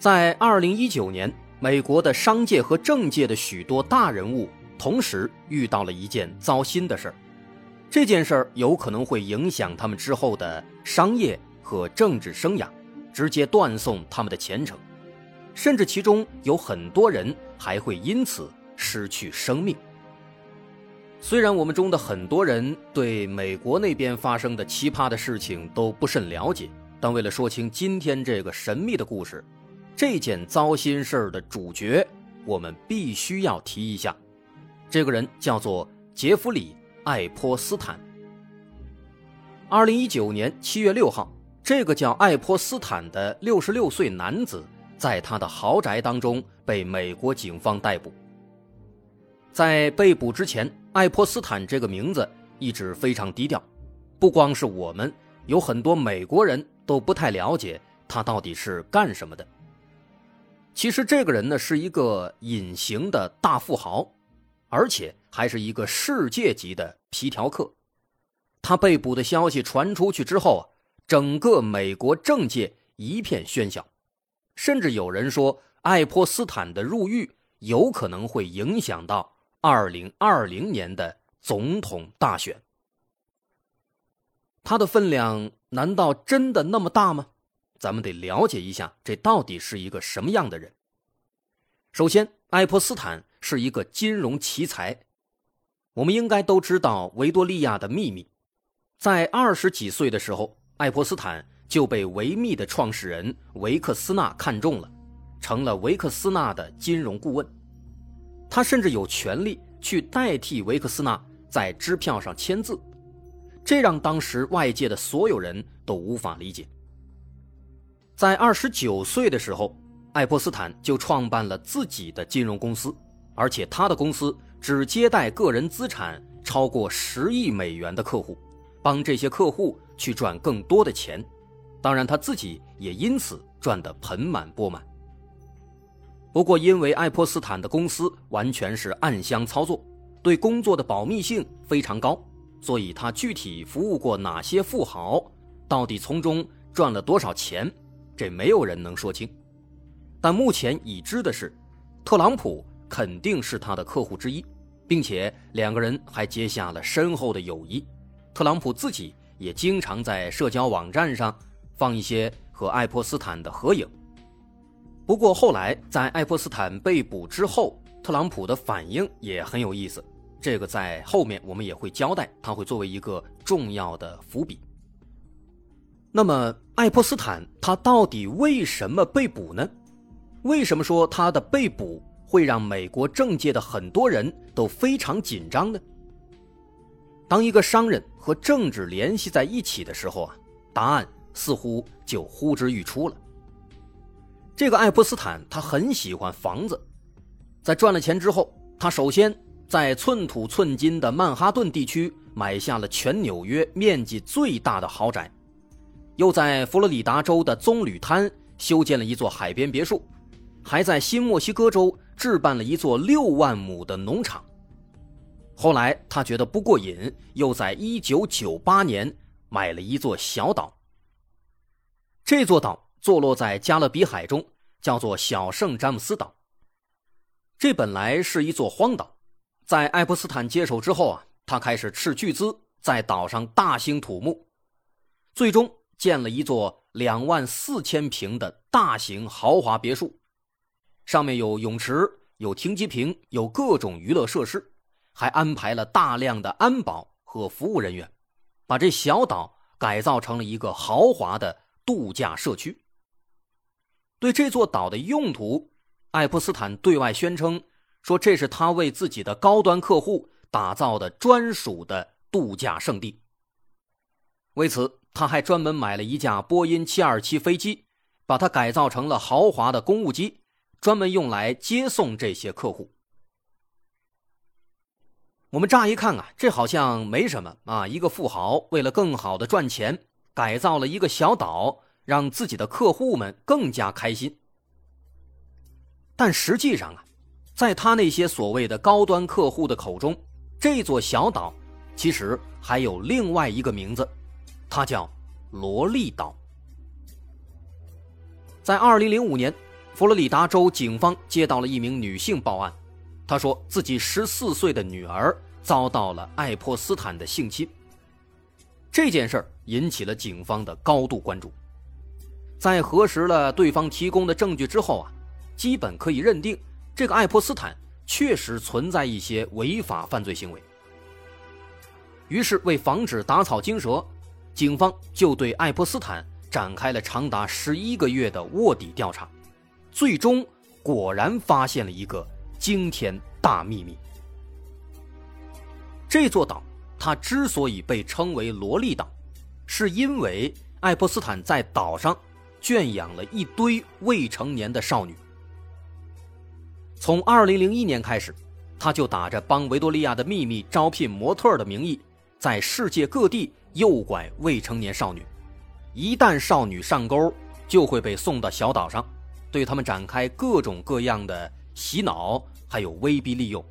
在二零一九年，美国的商界和政界的许多大人物同时遇到了一件糟心的事儿。这件事儿有可能会影响他们之后的商业和政治生涯，直接断送他们的前程，甚至其中有很多人还会因此失去生命。虽然我们中的很多人对美国那边发生的奇葩的事情都不甚了解，但为了说清今天这个神秘的故事。这件糟心事儿的主角，我们必须要提一下。这个人叫做杰弗里·爱泼斯坦。二零一九年七月六号，这个叫爱泼斯坦的六十六岁男子，在他的豪宅当中被美国警方逮捕。在被捕之前，爱泼斯坦这个名字一直非常低调，不光是我们，有很多美国人都不太了解他到底是干什么的。其实这个人呢是一个隐形的大富豪，而且还是一个世界级的皮条客。他被捕的消息传出去之后啊，整个美国政界一片喧嚣，甚至有人说爱泼斯坦的入狱有可能会影响到二零二零年的总统大选。他的分量难道真的那么大吗？咱们得了解一下，这到底是一个什么样的人。首先，爱泼斯坦是一个金融奇才。我们应该都知道维多利亚的秘密。在二十几岁的时候，爱泼斯坦就被维密的创始人维克斯纳看中了，成了维克斯纳的金融顾问。他甚至有权利去代替维克斯纳在支票上签字，这让当时外界的所有人都无法理解。在二十九岁的时候，爱泼斯坦就创办了自己的金融公司，而且他的公司只接待个人资产超过十亿美元的客户，帮这些客户去赚更多的钱。当然，他自己也因此赚得盆满钵满。不过，因为爱泼斯坦的公司完全是暗箱操作，对工作的保密性非常高，所以他具体服务过哪些富豪，到底从中赚了多少钱？这没有人能说清，但目前已知的是，特朗普肯定是他的客户之一，并且两个人还结下了深厚的友谊。特朗普自己也经常在社交网站上放一些和爱泼斯坦的合影。不过后来在爱泼斯坦被捕之后，特朗普的反应也很有意思，这个在后面我们也会交代，他会作为一个重要的伏笔。那么，爱泼斯坦他到底为什么被捕呢？为什么说他的被捕会让美国政界的很多人都非常紧张呢？当一个商人和政治联系在一起的时候啊，答案似乎就呼之欲出了。这个爱泼斯坦他很喜欢房子，在赚了钱之后，他首先在寸土寸金的曼哈顿地区买下了全纽约面积最大的豪宅。又在佛罗里达州的棕榈滩修建了一座海边别墅，还在新墨西哥州置办了一座六万亩的农场。后来他觉得不过瘾，又在1998年买了一座小岛。这座岛坐落在加勒比海中，叫做小圣詹姆斯岛。这本来是一座荒岛，在爱泼斯坦接手之后啊，他开始斥巨资在岛上大兴土木，最终。建了一座两万四千平的大型豪华别墅，上面有泳池、有停机坪、有各种娱乐设施，还安排了大量的安保和服务人员，把这小岛改造成了一个豪华的度假社区。对这座岛的用途，爱泼斯坦对外宣称说这是他为自己的高端客户打造的专属的度假胜地。为此。他还专门买了一架波音727飞机，把它改造成了豪华的公务机，专门用来接送这些客户。我们乍一看啊，这好像没什么啊，一个富豪为了更好的赚钱，改造了一个小岛，让自己的客户们更加开心。但实际上啊，在他那些所谓的高端客户的口中，这座小岛其实还有另外一个名字，它叫萝莉岛。在二零零五年，佛罗里达州警方接到了一名女性报案，她说自己十四岁的女儿遭到了爱泼斯坦的性侵。这件事儿引起了警方的高度关注。在核实了对方提供的证据之后啊。基本可以认定，这个爱泼斯坦确实存在一些违法犯罪行为。于是，为防止打草惊蛇，警方就对爱泼斯坦展开了长达十一个月的卧底调查，最终果然发现了一个惊天大秘密。这座岛，它之所以被称为萝莉岛，是因为爱泼斯坦在岛上圈养了一堆未成年的少女。从2001年开始，他就打着帮维多利亚的秘密招聘模特的名义，在世界各地诱拐未成年少女。一旦少女上钩，就会被送到小岛上，对他们展开各种各样的洗脑，还有威逼利诱。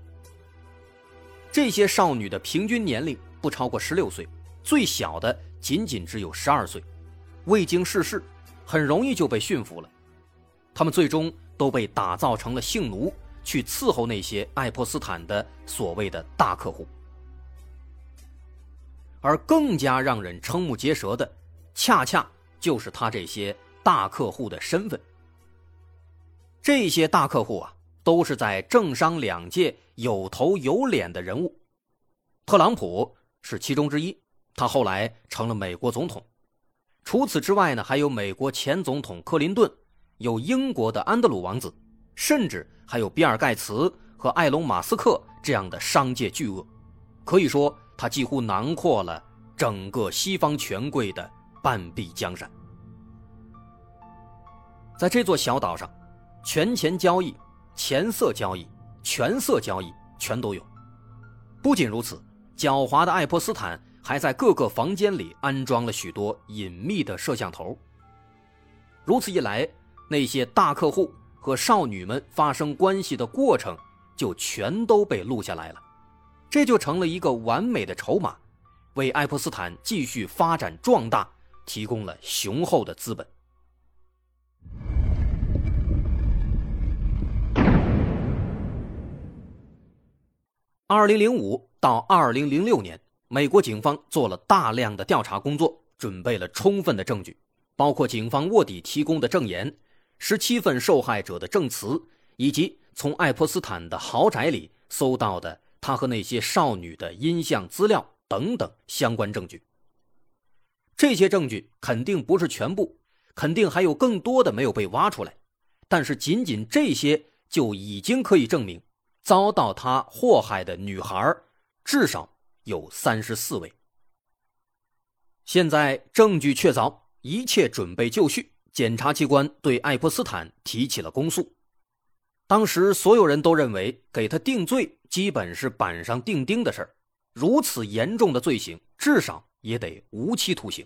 这些少女的平均年龄不超过16岁，最小的仅仅只有12岁，未经世事，很容易就被驯服了。他们最终。都被打造成了性奴，去伺候那些爱泼斯坦的所谓的大客户。而更加让人瞠目结舌的，恰恰就是他这些大客户的身份。这些大客户啊，都是在政商两界有头有脸的人物。特朗普是其中之一，他后来成了美国总统。除此之外呢，还有美国前总统克林顿。有英国的安德鲁王子，甚至还有比尔盖茨和埃隆马斯克这样的商界巨鳄，可以说他几乎囊括了整个西方权贵的半壁江山。在这座小岛上，权钱交易、钱色交易、权色交易全都有。不仅如此，狡猾的爱泼斯坦还在各个房间里安装了许多隐秘的摄像头。如此一来，那些大客户和少女们发生关系的过程，就全都被录下来了，这就成了一个完美的筹码，为爱泼斯坦继续发展壮大提供了雄厚的资本。二零零五到二零零六年，美国警方做了大量的调查工作，准备了充分的证据，包括警方卧底提供的证言。十七份受害者的证词，以及从爱泼斯坦的豪宅里搜到的他和那些少女的音像资料等等相关证据。这些证据肯定不是全部，肯定还有更多的没有被挖出来。但是仅仅这些就已经可以证明，遭到他祸害的女孩至少有三十四位。现在证据确凿，一切准备就绪。检察机关对爱泼斯坦提起了公诉，当时所有人都认为给他定罪基本是板上钉钉的事儿，如此严重的罪行至少也得无期徒刑。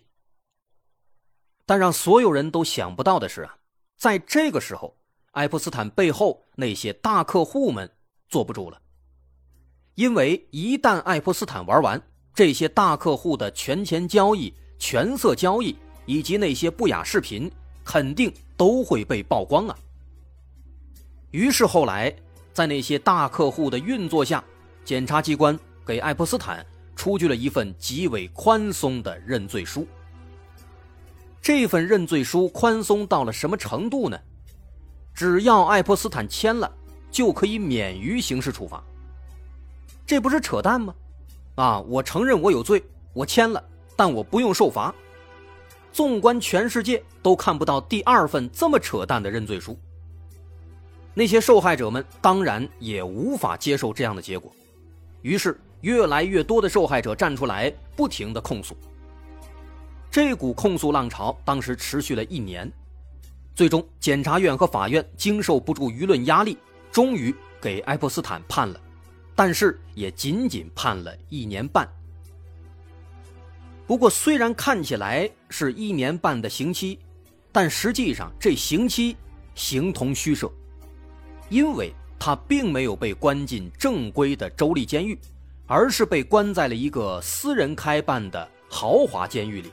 但让所有人都想不到的是啊，在这个时候，爱泼斯坦背后那些大客户们坐不住了，因为一旦爱泼斯坦玩完，这些大客户的权钱交易、权色交易以及那些不雅视频。肯定都会被曝光啊！于是后来，在那些大客户的运作下，检察机关给爱泼斯坦出具了一份极为宽松的认罪书。这份认罪书宽松到了什么程度呢？只要爱泼斯坦签了，就可以免于刑事处罚。这不是扯淡吗？啊，我承认我有罪，我签了，但我不用受罚。纵观全世界，都看不到第二份这么扯淡的认罪书。那些受害者们当然也无法接受这样的结果，于是越来越多的受害者站出来，不停的控诉。这股控诉浪潮当时持续了一年，最终，检察院和法院经受不住舆论压力，终于给爱泼斯坦判了，但是也仅仅判了一年半。不过，虽然看起来是一年半的刑期，但实际上这刑期形同虚设，因为他并没有被关进正规的州立监狱，而是被关在了一个私人开办的豪华监狱里，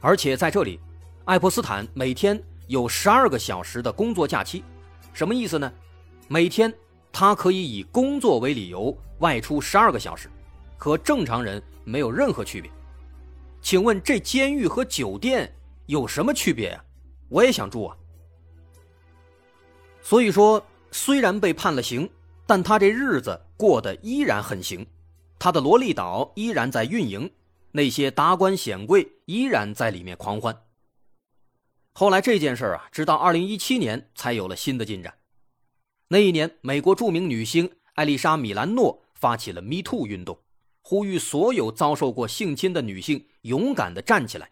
而且在这里。爱泼斯坦每天有十二个小时的工作假期，什么意思呢？每天他可以以工作为理由外出十二个小时，和正常人没有任何区别。请问这监狱和酒店有什么区别呀？我也想住啊。所以说，虽然被判了刑，但他这日子过得依然很行，他的萝莉岛依然在运营，那些达官显贵依然在里面狂欢。后来这件事啊，直到二零一七年才有了新的进展。那一年，美国著名女星艾丽莎·米兰诺发起了 “Me Too” 运动，呼吁所有遭受过性侵的女性勇敢地站起来。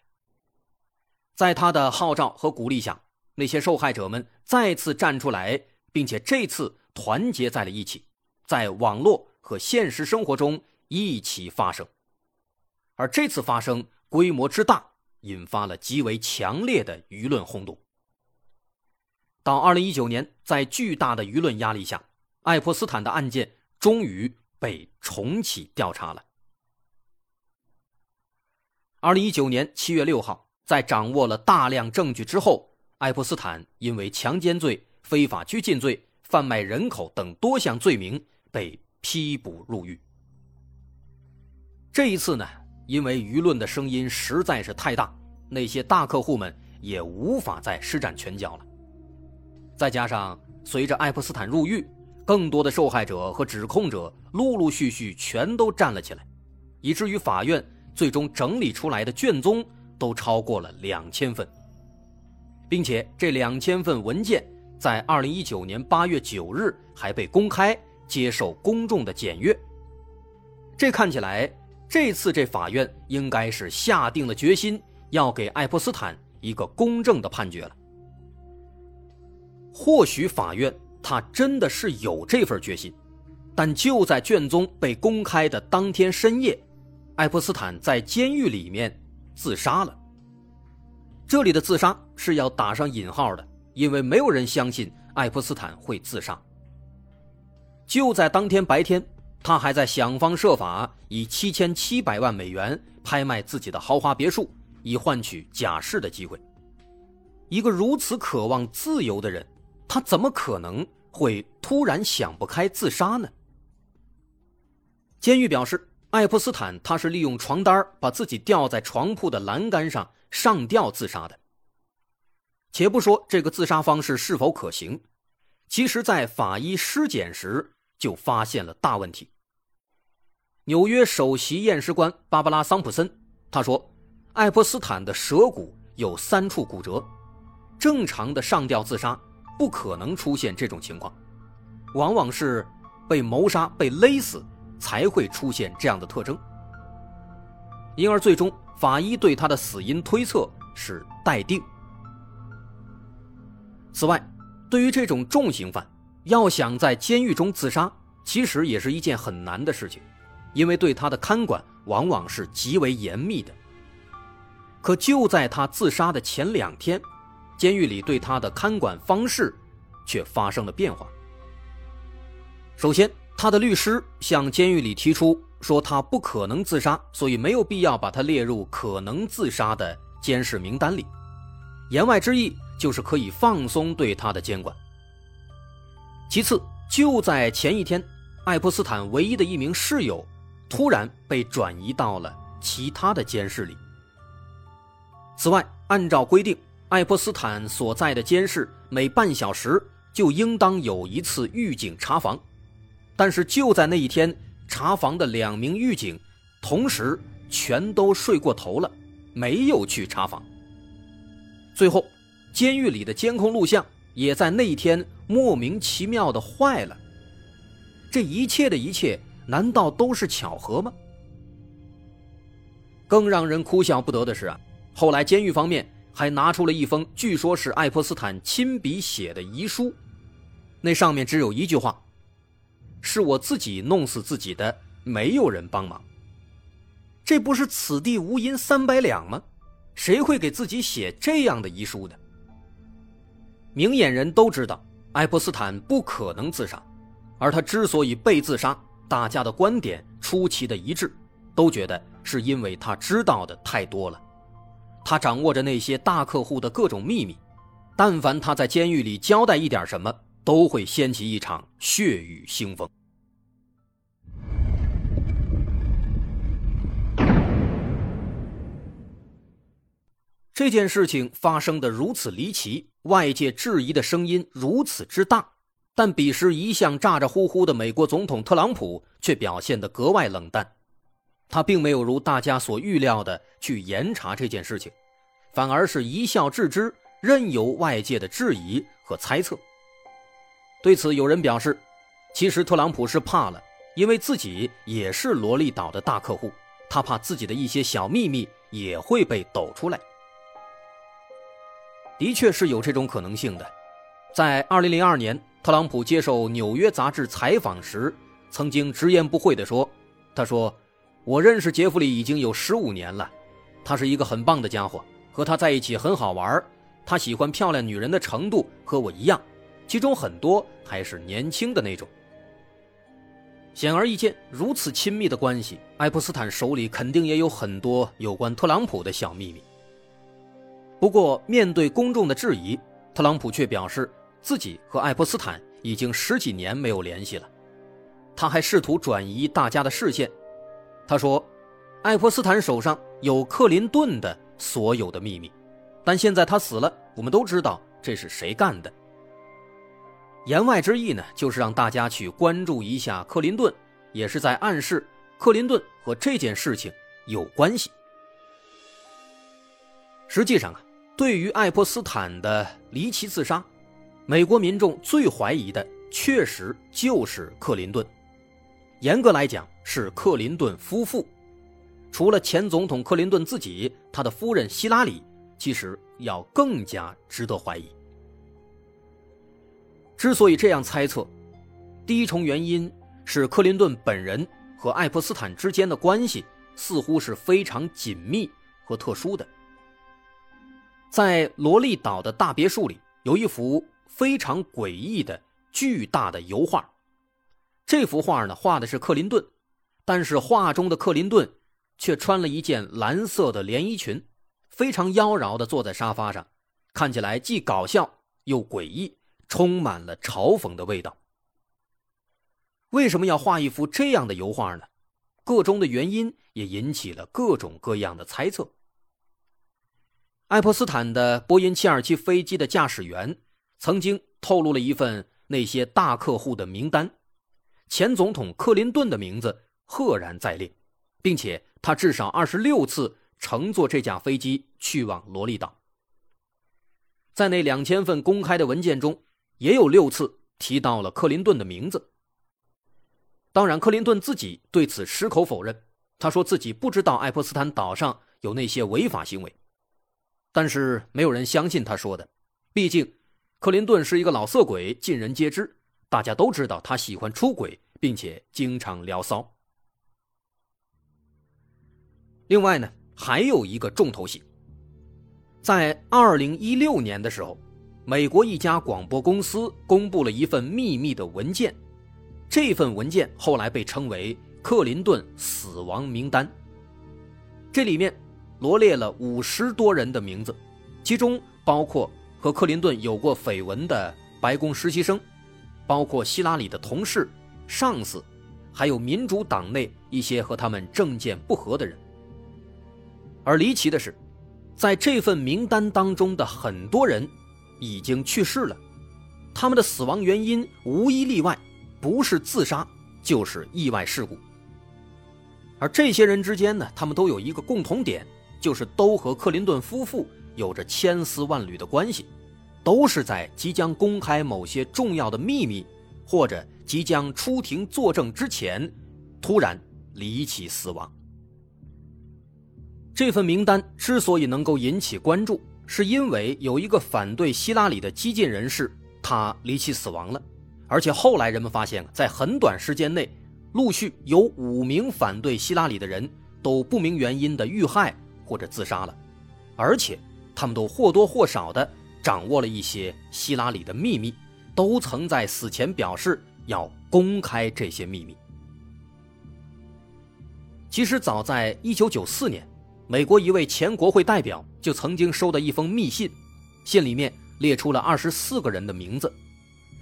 在她的号召和鼓励下，那些受害者们再次站出来，并且这次团结在了一起，在网络和现实生活中一起发生。而这次发生规模之大。引发了极为强烈的舆论轰动。到二零一九年，在巨大的舆论压力下，爱泼斯坦的案件终于被重启调查了。二零一九年七月六号，在掌握了大量证据之后，爱泼斯坦因为强奸罪、非法拘禁罪、贩卖人口等多项罪名被批捕入狱。这一次呢？因为舆论的声音实在是太大，那些大客户们也无法再施展拳脚了。再加上随着爱泼斯坦入狱，更多的受害者和指控者陆陆续续全都站了起来，以至于法院最终整理出来的卷宗都超过了两千份，并且这两千份文件在二零一九年八月九日还被公开接受公众的检阅。这看起来。这次这法院应该是下定了决心，要给爱泼斯坦一个公正的判决了。或许法院他真的是有这份决心，但就在卷宗被公开的当天深夜，爱泼斯坦在监狱里面自杀了。这里的自杀是要打上引号的，因为没有人相信爱泼斯坦会自杀。就在当天白天。他还在想方设法以七千七百万美元拍卖自己的豪华别墅，以换取假释的机会。一个如此渴望自由的人，他怎么可能会突然想不开自杀呢？监狱表示，爱泼斯坦他是利用床单把自己吊在床铺的栏杆上上吊自杀的。且不说这个自杀方式是否可行，其实，在法医尸检时。就发现了大问题。纽约首席验尸官芭芭拉·桑普森他说：“爱泼斯坦的舌骨有三处骨折，正常的上吊自杀不可能出现这种情况，往往是被谋杀、被勒死才会出现这样的特征。因而，最终法医对他的死因推测是待定。此外，对于这种重刑犯。”要想在监狱中自杀，其实也是一件很难的事情，因为对他的看管往往是极为严密的。可就在他自杀的前两天，监狱里对他的看管方式却发生了变化。首先，他的律师向监狱里提出说，他不可能自杀，所以没有必要把他列入可能自杀的监视名单里。言外之意就是可以放松对他的监管。其次，就在前一天，爱泼斯坦唯一的一名室友突然被转移到了其他的监视里。此外，按照规定，爱泼斯坦所在的监室每半小时就应当有一次狱警查房，但是就在那一天，查房的两名狱警同时全都睡过头了，没有去查房。最后，监狱里的监控录像。也在那一天莫名其妙的坏了。这一切的一切，难道都是巧合吗？更让人哭笑不得的是啊，后来监狱方面还拿出了一封据说是爱泼斯坦亲笔写的遗书，那上面只有一句话：“是我自己弄死自己的，没有人帮忙。”这不是此地无银三百两吗？谁会给自己写这样的遗书的？明眼人都知道，爱泼斯坦不可能自杀，而他之所以被自杀，大家的观点出奇的一致，都觉得是因为他知道的太多了。他掌握着那些大客户的各种秘密，但凡他在监狱里交代一点什么，都会掀起一场血雨腥风。这件事情发生的如此离奇，外界质疑的声音如此之大，但彼时一向咋咋呼呼的美国总统特朗普却表现得格外冷淡。他并没有如大家所预料的去严查这件事情，反而是一笑置之，任由外界的质疑和猜测。对此，有人表示，其实特朗普是怕了，因为自己也是罗利岛的大客户，他怕自己的一些小秘密也会被抖出来。的确是有这种可能性的，在2002年，特朗普接受纽约杂志采访时，曾经直言不讳地说：“他说，我认识杰弗里已经有十五年了，他是一个很棒的家伙，和他在一起很好玩。他喜欢漂亮女人的程度和我一样，其中很多还是年轻的那种。”显而易见，如此亲密的关系，爱泼斯坦手里肯定也有很多有关特朗普的小秘密。不过，面对公众的质疑，特朗普却表示自己和爱泼斯坦已经十几年没有联系了。他还试图转移大家的视线。他说：“爱泼斯坦手上有克林顿的所有的秘密，但现在他死了，我们都知道这是谁干的。”言外之意呢，就是让大家去关注一下克林顿，也是在暗示克林顿和这件事情有关系。实际上啊。对于爱泼斯坦的离奇自杀，美国民众最怀疑的确实就是克林顿。严格来讲，是克林顿夫妇。除了前总统克林顿自己，他的夫人希拉里其实要更加值得怀疑。之所以这样猜测，第一重原因是克林顿本人和爱泼斯坦之间的关系似乎是非常紧密和特殊的。在罗利岛的大别墅里，有一幅非常诡异的巨大的油画。这幅画呢，画的是克林顿，但是画中的克林顿却穿了一件蓝色的连衣裙，非常妖娆的坐在沙发上，看起来既搞笑又诡异，充满了嘲讽的味道。为什么要画一幅这样的油画呢？个中的原因也引起了各种各样的猜测。爱泼斯坦的波音727飞机的驾驶员曾经透露了一份那些大客户的名单，前总统克林顿的名字赫然在列，并且他至少二十六次乘坐这架飞机去往罗利岛。在那两千份公开的文件中，也有六次提到了克林顿的名字。当然，克林顿自己对此矢口否认，他说自己不知道爱泼斯坦岛上有那些违法行为。但是没有人相信他说的，毕竟，克林顿是一个老色鬼，尽人皆知，大家都知道他喜欢出轨，并且经常聊骚。另外呢，还有一个重头戏，在二零一六年的时候，美国一家广播公司公布了一份秘密的文件，这份文件后来被称为克林顿死亡名单，这里面。罗列了五十多人的名字，其中包括和克林顿有过绯闻的白宫实习生，包括希拉里的同事、上司，还有民主党内一些和他们政见不合的人。而离奇的是，在这份名单当中的很多人已经去世了，他们的死亡原因无一例外不是自杀就是意外事故。而这些人之间呢，他们都有一个共同点。就是都和克林顿夫妇有着千丝万缕的关系，都是在即将公开某些重要的秘密，或者即将出庭作证之前，突然离奇死亡。这份名单之所以能够引起关注，是因为有一个反对希拉里的激进人士，他离奇死亡了，而且后来人们发现，在很短时间内，陆续有五名反对希拉里的人都不明原因的遇害或者自杀了，而且他们都或多或少的掌握了一些希拉里的秘密，都曾在死前表示要公开这些秘密。其实早在1994年。美国一位前国会代表就曾经收到一封密信，信里面列出了二十四个人的名字，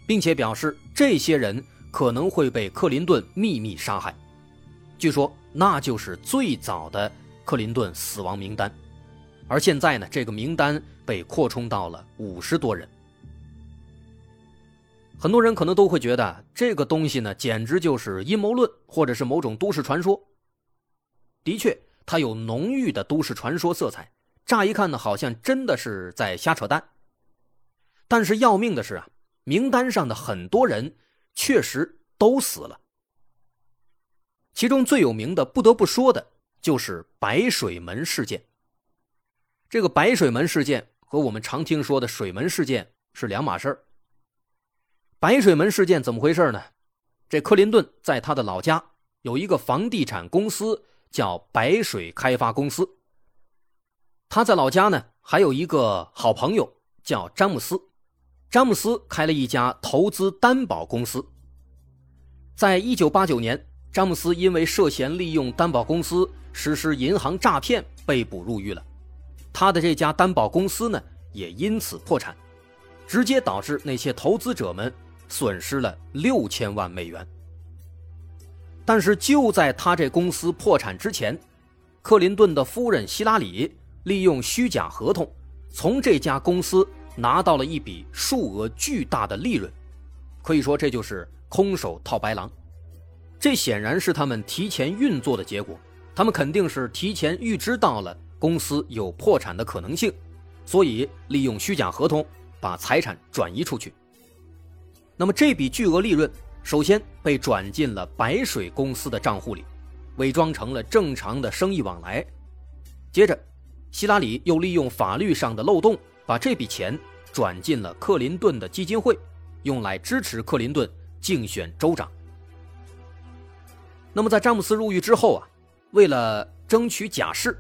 并且表示这些人可能会被克林顿秘密杀害。据说那就是最早的克林顿死亡名单，而现在呢，这个名单被扩充到了五十多人。很多人可能都会觉得这个东西呢，简直就是阴谋论，或者是某种都市传说。的确。它有浓郁的都市传说色彩，乍一看呢，好像真的是在瞎扯淡。但是要命的是啊，名单上的很多人确实都死了。其中最有名的，不得不说的就是白水门事件。这个白水门事件和我们常听说的水门事件是两码事儿。白水门事件怎么回事呢？这克林顿在他的老家有一个房地产公司。叫白水开发公司。他在老家呢，还有一个好朋友叫詹姆斯。詹姆斯开了一家投资担保公司。在一九八九年，詹姆斯因为涉嫌利用担保公司实施银行诈骗被捕入狱了。他的这家担保公司呢，也因此破产，直接导致那些投资者们损失了六千万美元。但是就在他这公司破产之前，克林顿的夫人希拉里利用虚假合同，从这家公司拿到了一笔数额巨大的利润，可以说这就是空手套白狼。这显然是他们提前运作的结果，他们肯定是提前预知到了公司有破产的可能性，所以利用虚假合同把财产转移出去。那么这笔巨额利润。首先被转进了白水公司的账户里，伪装成了正常的生意往来。接着，希拉里又利用法律上的漏洞，把这笔钱转进了克林顿的基金会，用来支持克林顿竞选州长。那么，在詹姆斯入狱之后啊，为了争取假释，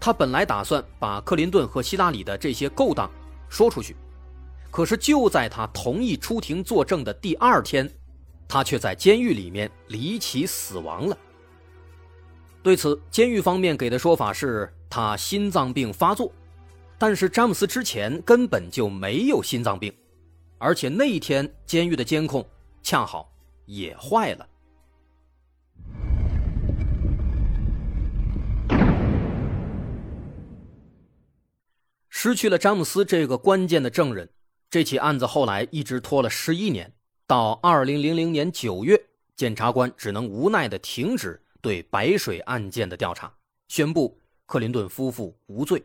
他本来打算把克林顿和希拉里的这些勾当说出去，可是就在他同意出庭作证的第二天。他却在监狱里面离奇死亡了。对此，监狱方面给的说法是他心脏病发作，但是詹姆斯之前根本就没有心脏病，而且那一天监狱的监控恰好也坏了。失去了詹姆斯这个关键的证人，这起案子后来一直拖了十一年。到二零零零年九月，检察官只能无奈地停止对白水案件的调查，宣布克林顿夫妇无罪。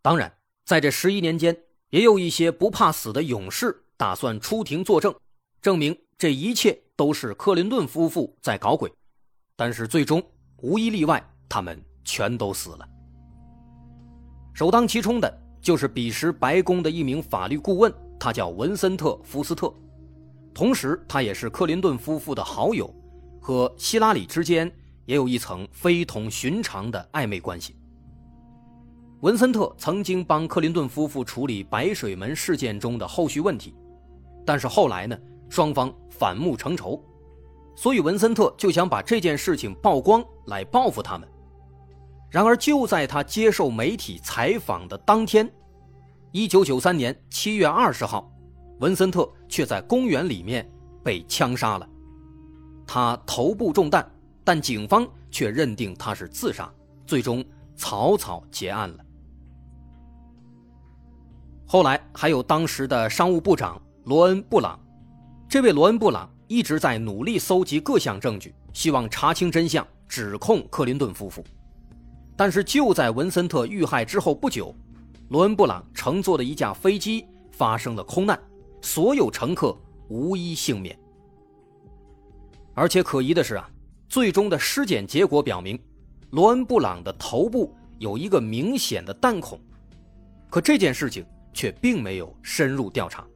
当然，在这十一年间，也有一些不怕死的勇士打算出庭作证，证明这一切都是克林顿夫妇在搞鬼。但是最终无一例外，他们全都死了。首当其冲的就是彼时白宫的一名法律顾问。他叫文森特·福斯特，同时他也是克林顿夫妇的好友，和希拉里之间也有一层非同寻常的暧昧关系。文森特曾经帮克林顿夫妇处理白水门事件中的后续问题，但是后来呢，双方反目成仇，所以文森特就想把这件事情曝光来报复他们。然而就在他接受媒体采访的当天。一九九三年七月二十号，文森特却在公园里面被枪杀了。他头部中弹，但警方却认定他是自杀，最终草草结案了。后来还有当时的商务部长罗恩·布朗，这位罗恩·布朗一直在努力搜集各项证据，希望查清真相，指控克林顿夫妇。但是就在文森特遇害之后不久。罗恩·布朗乘坐的一架飞机发生了空难，所有乘客无一幸免。而且可疑的是啊，最终的尸检结果表明，罗恩·布朗的头部有一个明显的弹孔，可这件事情却并没有深入调查。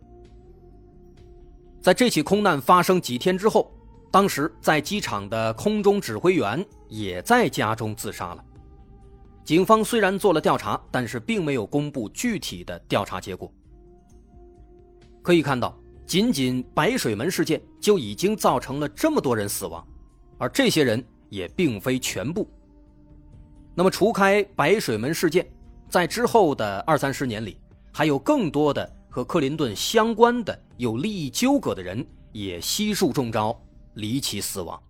在这起空难发生几天之后，当时在机场的空中指挥员也在家中自杀了。警方虽然做了调查，但是并没有公布具体的调查结果。可以看到，仅仅白水门事件就已经造成了这么多人死亡，而这些人也并非全部。那么，除开白水门事件，在之后的二三十年里，还有更多的和克林顿相关的有利益纠葛的人也悉数中招，离奇死亡。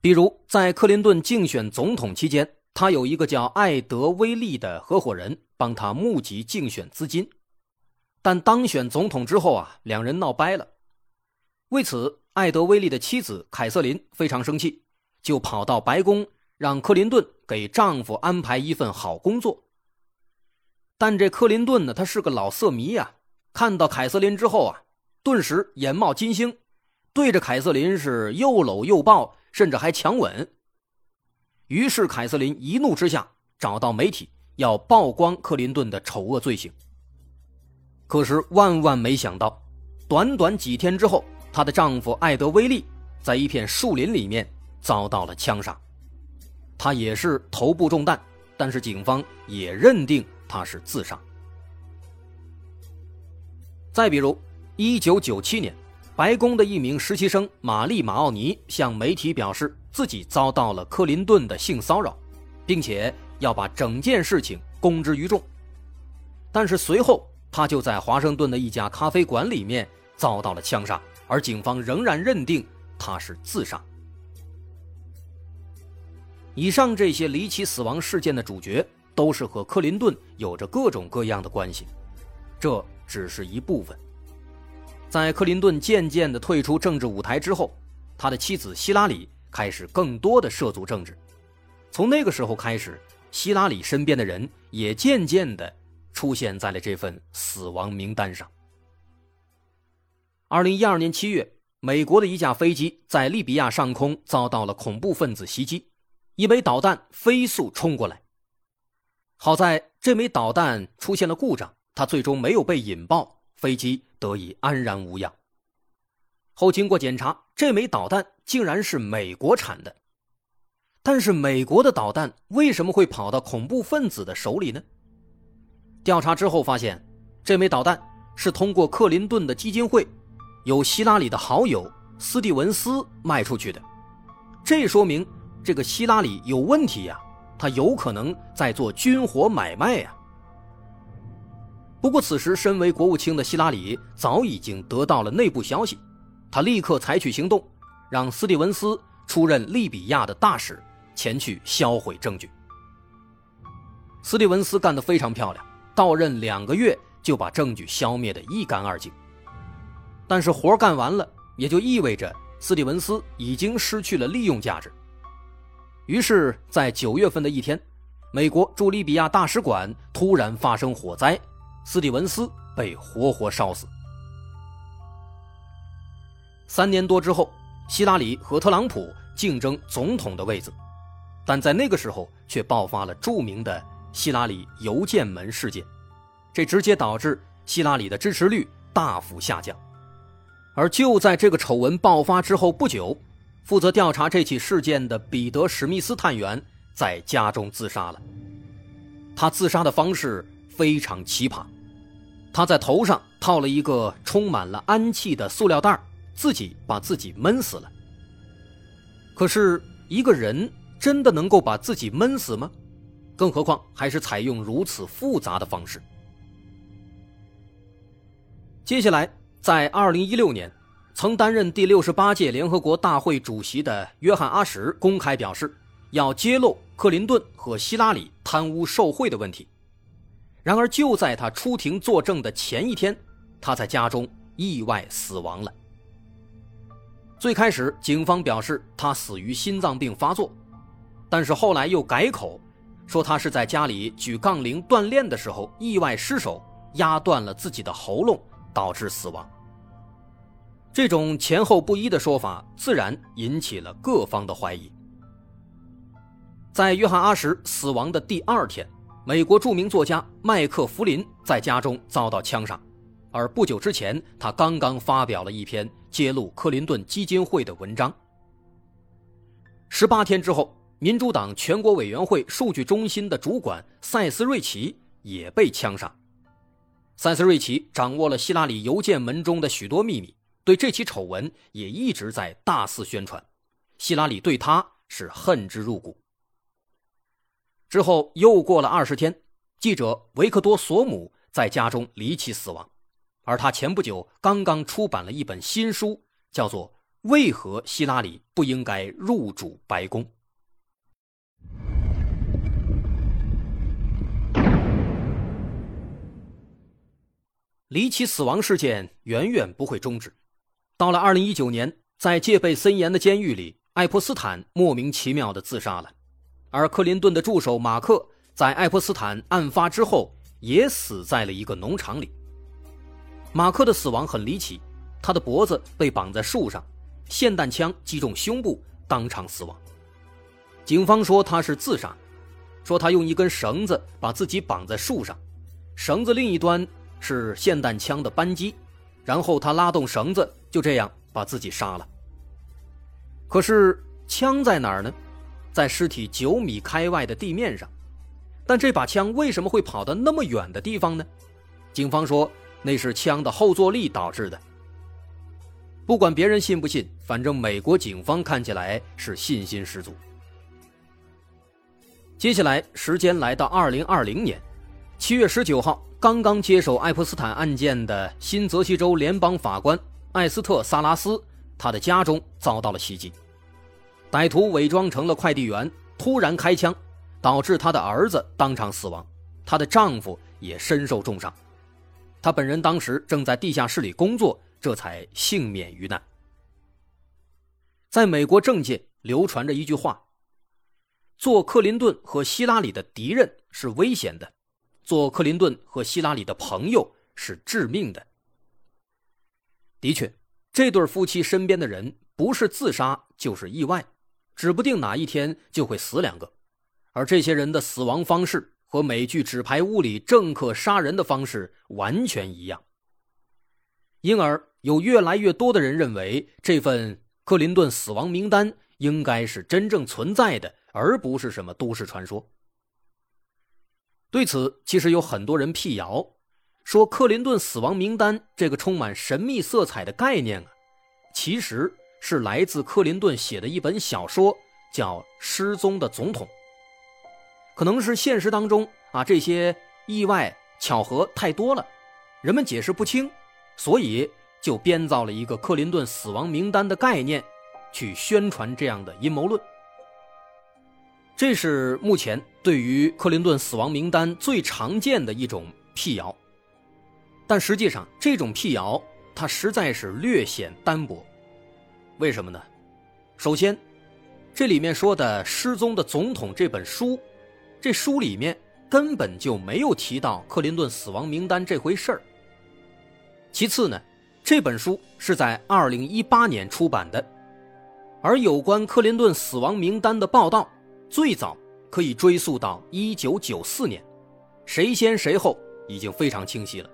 比如，在克林顿竞选总统期间。他有一个叫艾德威利的合伙人，帮他募集竞选资金。但当选总统之后啊，两人闹掰了。为此，艾德威利的妻子凯瑟琳非常生气，就跑到白宫让克林顿给丈夫安排一份好工作。但这克林顿呢，他是个老色迷呀，看到凯瑟琳之后啊，顿时眼冒金星，对着凯瑟琳是又搂又抱，甚至还强吻。于是，凯瑟琳一怒之下找到媒体，要曝光克林顿的丑恶罪行。可是，万万没想到，短短几天之后，她的丈夫艾德威利在一片树林里面遭到了枪杀，他也是头部中弹，但是警方也认定他是自杀。再比如，一九九七年。白宫的一名实习生玛丽·马奥尼向媒体表示，自己遭到了克林顿的性骚扰，并且要把整件事情公之于众。但是随后，他就在华盛顿的一家咖啡馆里面遭到了枪杀，而警方仍然认定他是自杀。以上这些离奇死亡事件的主角，都是和克林顿有着各种各样的关系，这只是一部分。在克林顿渐渐的退出政治舞台之后，他的妻子希拉里开始更多的涉足政治。从那个时候开始，希拉里身边的人也渐渐的出现在了这份死亡名单上。二零一二年七月，美国的一架飞机在利比亚上空遭到了恐怖分子袭击，一枚导弹飞速冲过来。好在这枚导弹出现了故障，它最终没有被引爆。飞机得以安然无恙。后经过检查，这枚导弹竟然是美国产的。但是，美国的导弹为什么会跑到恐怖分子的手里呢？调查之后发现，这枚导弹是通过克林顿的基金会，有希拉里的好友斯蒂文斯卖出去的。这说明这个希拉里有问题呀，他有可能在做军火买卖呀。不过，此时身为国务卿的希拉里早已经得到了内部消息，他立刻采取行动，让斯蒂文斯出任利比亚的大使，前去销毁证据。斯蒂文斯干得非常漂亮，到任两个月就把证据消灭得一干二净。但是活干完了，也就意味着斯蒂文斯已经失去了利用价值。于是，在九月份的一天，美国驻利比亚大使馆突然发生火灾。斯蒂文斯被活活烧死。三年多之后，希拉里和特朗普竞争总统的位子，但在那个时候却爆发了著名的希拉里邮件门事件，这直接导致希拉里的支持率大幅下降。而就在这个丑闻爆发之后不久，负责调查这起事件的彼得·史密斯探员在家中自杀了。他自杀的方式。非常奇葩，他在头上套了一个充满了氨气的塑料袋，自己把自己闷死了。可是，一个人真的能够把自己闷死吗？更何况还是采用如此复杂的方式。接下来，在2016年，曾担任第六十八届联合国大会主席的约翰·阿什公开表示，要揭露克林顿和希拉里贪污受贿的问题。然而，就在他出庭作证的前一天，他在家中意外死亡了。最开始，警方表示他死于心脏病发作，但是后来又改口，说他是在家里举杠铃锻炼的时候意外失手压断了自己的喉咙，导致死亡。这种前后不一的说法，自然引起了各方的怀疑。在约翰·阿什死亡的第二天。美国著名作家麦克弗林在家中遭到枪杀，而不久之前，他刚刚发表了一篇揭露克林顿基金会的文章。十八天之后，民主党全国委员会数据中心的主管塞斯·瑞奇也被枪杀。塞斯·瑞奇掌握了希拉里邮件门中的许多秘密，对这起丑闻也一直在大肆宣传。希拉里对他是恨之入骨。之后又过了二十天，记者维克多·索姆在家中离奇死亡，而他前不久刚刚出版了一本新书，叫做《为何希拉里不应该入主白宫》。离奇死亡事件远远不会终止。到了二零一九年，在戒备森严的监狱里，爱泼斯坦莫名其妙的自杀了。而克林顿的助手马克在爱泼斯坦案发之后也死在了一个农场里。马克的死亡很离奇，他的脖子被绑在树上，霰弹枪击中胸部，当场死亡。警方说他是自杀，说他用一根绳子把自己绑在树上，绳子另一端是霰弹枪的扳机，然后他拉动绳子，就这样把自己杀了。可是枪在哪儿呢？在尸体九米开外的地面上，但这把枪为什么会跑到那么远的地方呢？警方说那是枪的后坐力导致的。不管别人信不信，反正美国警方看起来是信心十足。接下来时间来到二零二零年七月十九号，刚刚接手爱泼斯坦案件的新泽西州联邦法官艾斯特·萨拉斯，他的家中遭到了袭击。歹徒伪装成了快递员，突然开枪，导致他的儿子当场死亡，她的丈夫也身受重伤。他本人当时正在地下室里工作，这才幸免于难。在美国政界流传着一句话：“做克林顿和希拉里的敌人是危险的，做克林顿和希拉里的朋友是致命的。”的确，这对夫妻身边的人不是自杀就是意外。指不定哪一天就会死两个，而这些人的死亡方式和美剧《纸牌屋》里政客杀人的方式完全一样。因而，有越来越多的人认为，这份克林顿死亡名单应该是真正存在的，而不是什么都市传说。对此，其实有很多人辟谣，说克林顿死亡名单这个充满神秘色彩的概念啊，其实。是来自克林顿写的一本小说，叫《失踪的总统》。可能是现实当中啊，这些意外巧合太多了，人们解释不清，所以就编造了一个克林顿死亡名单的概念，去宣传这样的阴谋论。这是目前对于克林顿死亡名单最常见的一种辟谣，但实际上这种辟谣它实在是略显单薄。为什么呢？首先，这里面说的《失踪的总统》这本书，这书里面根本就没有提到克林顿死亡名单这回事儿。其次呢，这本书是在2018年出版的，而有关克林顿死亡名单的报道，最早可以追溯到1994年，谁先谁后已经非常清晰了。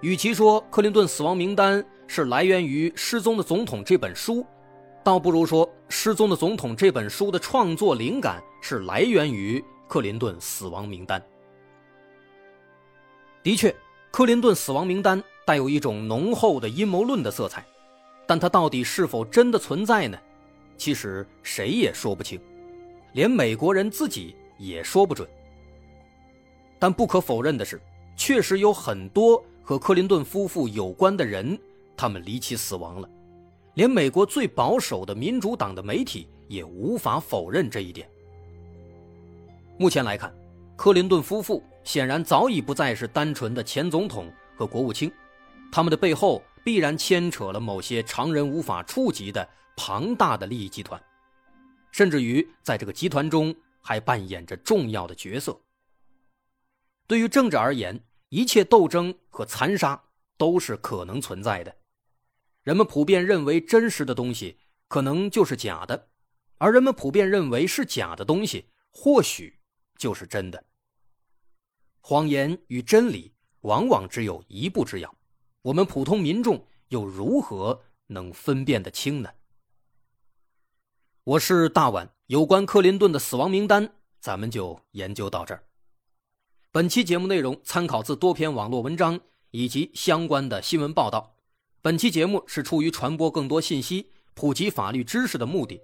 与其说克林顿死亡名单是来源于《失踪的总统》这本书，倒不如说《失踪的总统》这本书的创作灵感是来源于克林顿死亡名单。的确，克林顿死亡名单带有一种浓厚的阴谋论的色彩，但它到底是否真的存在呢？其实谁也说不清，连美国人自己也说不准。但不可否认的是，确实有很多。和克林顿夫妇有关的人，他们离奇死亡了，连美国最保守的民主党的媒体也无法否认这一点。目前来看，克林顿夫妇显然早已不再是单纯的前总统和国务卿，他们的背后必然牵扯了某些常人无法触及的庞大的利益集团，甚至于在这个集团中还扮演着重要的角色。对于政治而言，一切斗争和残杀都是可能存在的，人们普遍认为真实的东西可能就是假的，而人们普遍认为是假的东西或许就是真的。谎言与真理往往只有一步之遥，我们普通民众又如何能分辨得清呢？我是大碗，有关克林顿的死亡名单，咱们就研究到这儿。本期节目内容参考自多篇网络文章以及相关的新闻报道。本期节目是出于传播更多信息、普及法律知识的目的。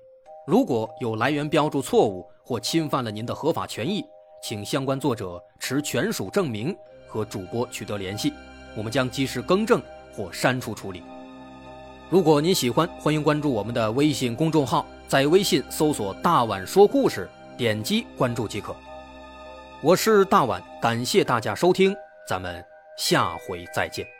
如果有来源标注错误或侵犯了您的合法权益，请相关作者持权属证明和主播取得联系，我们将及时更正或删除处理。如果您喜欢，欢迎关注我们的微信公众号。在微信搜索“大碗说故事”，点击关注即可。我是大碗，感谢大家收听，咱们下回再见。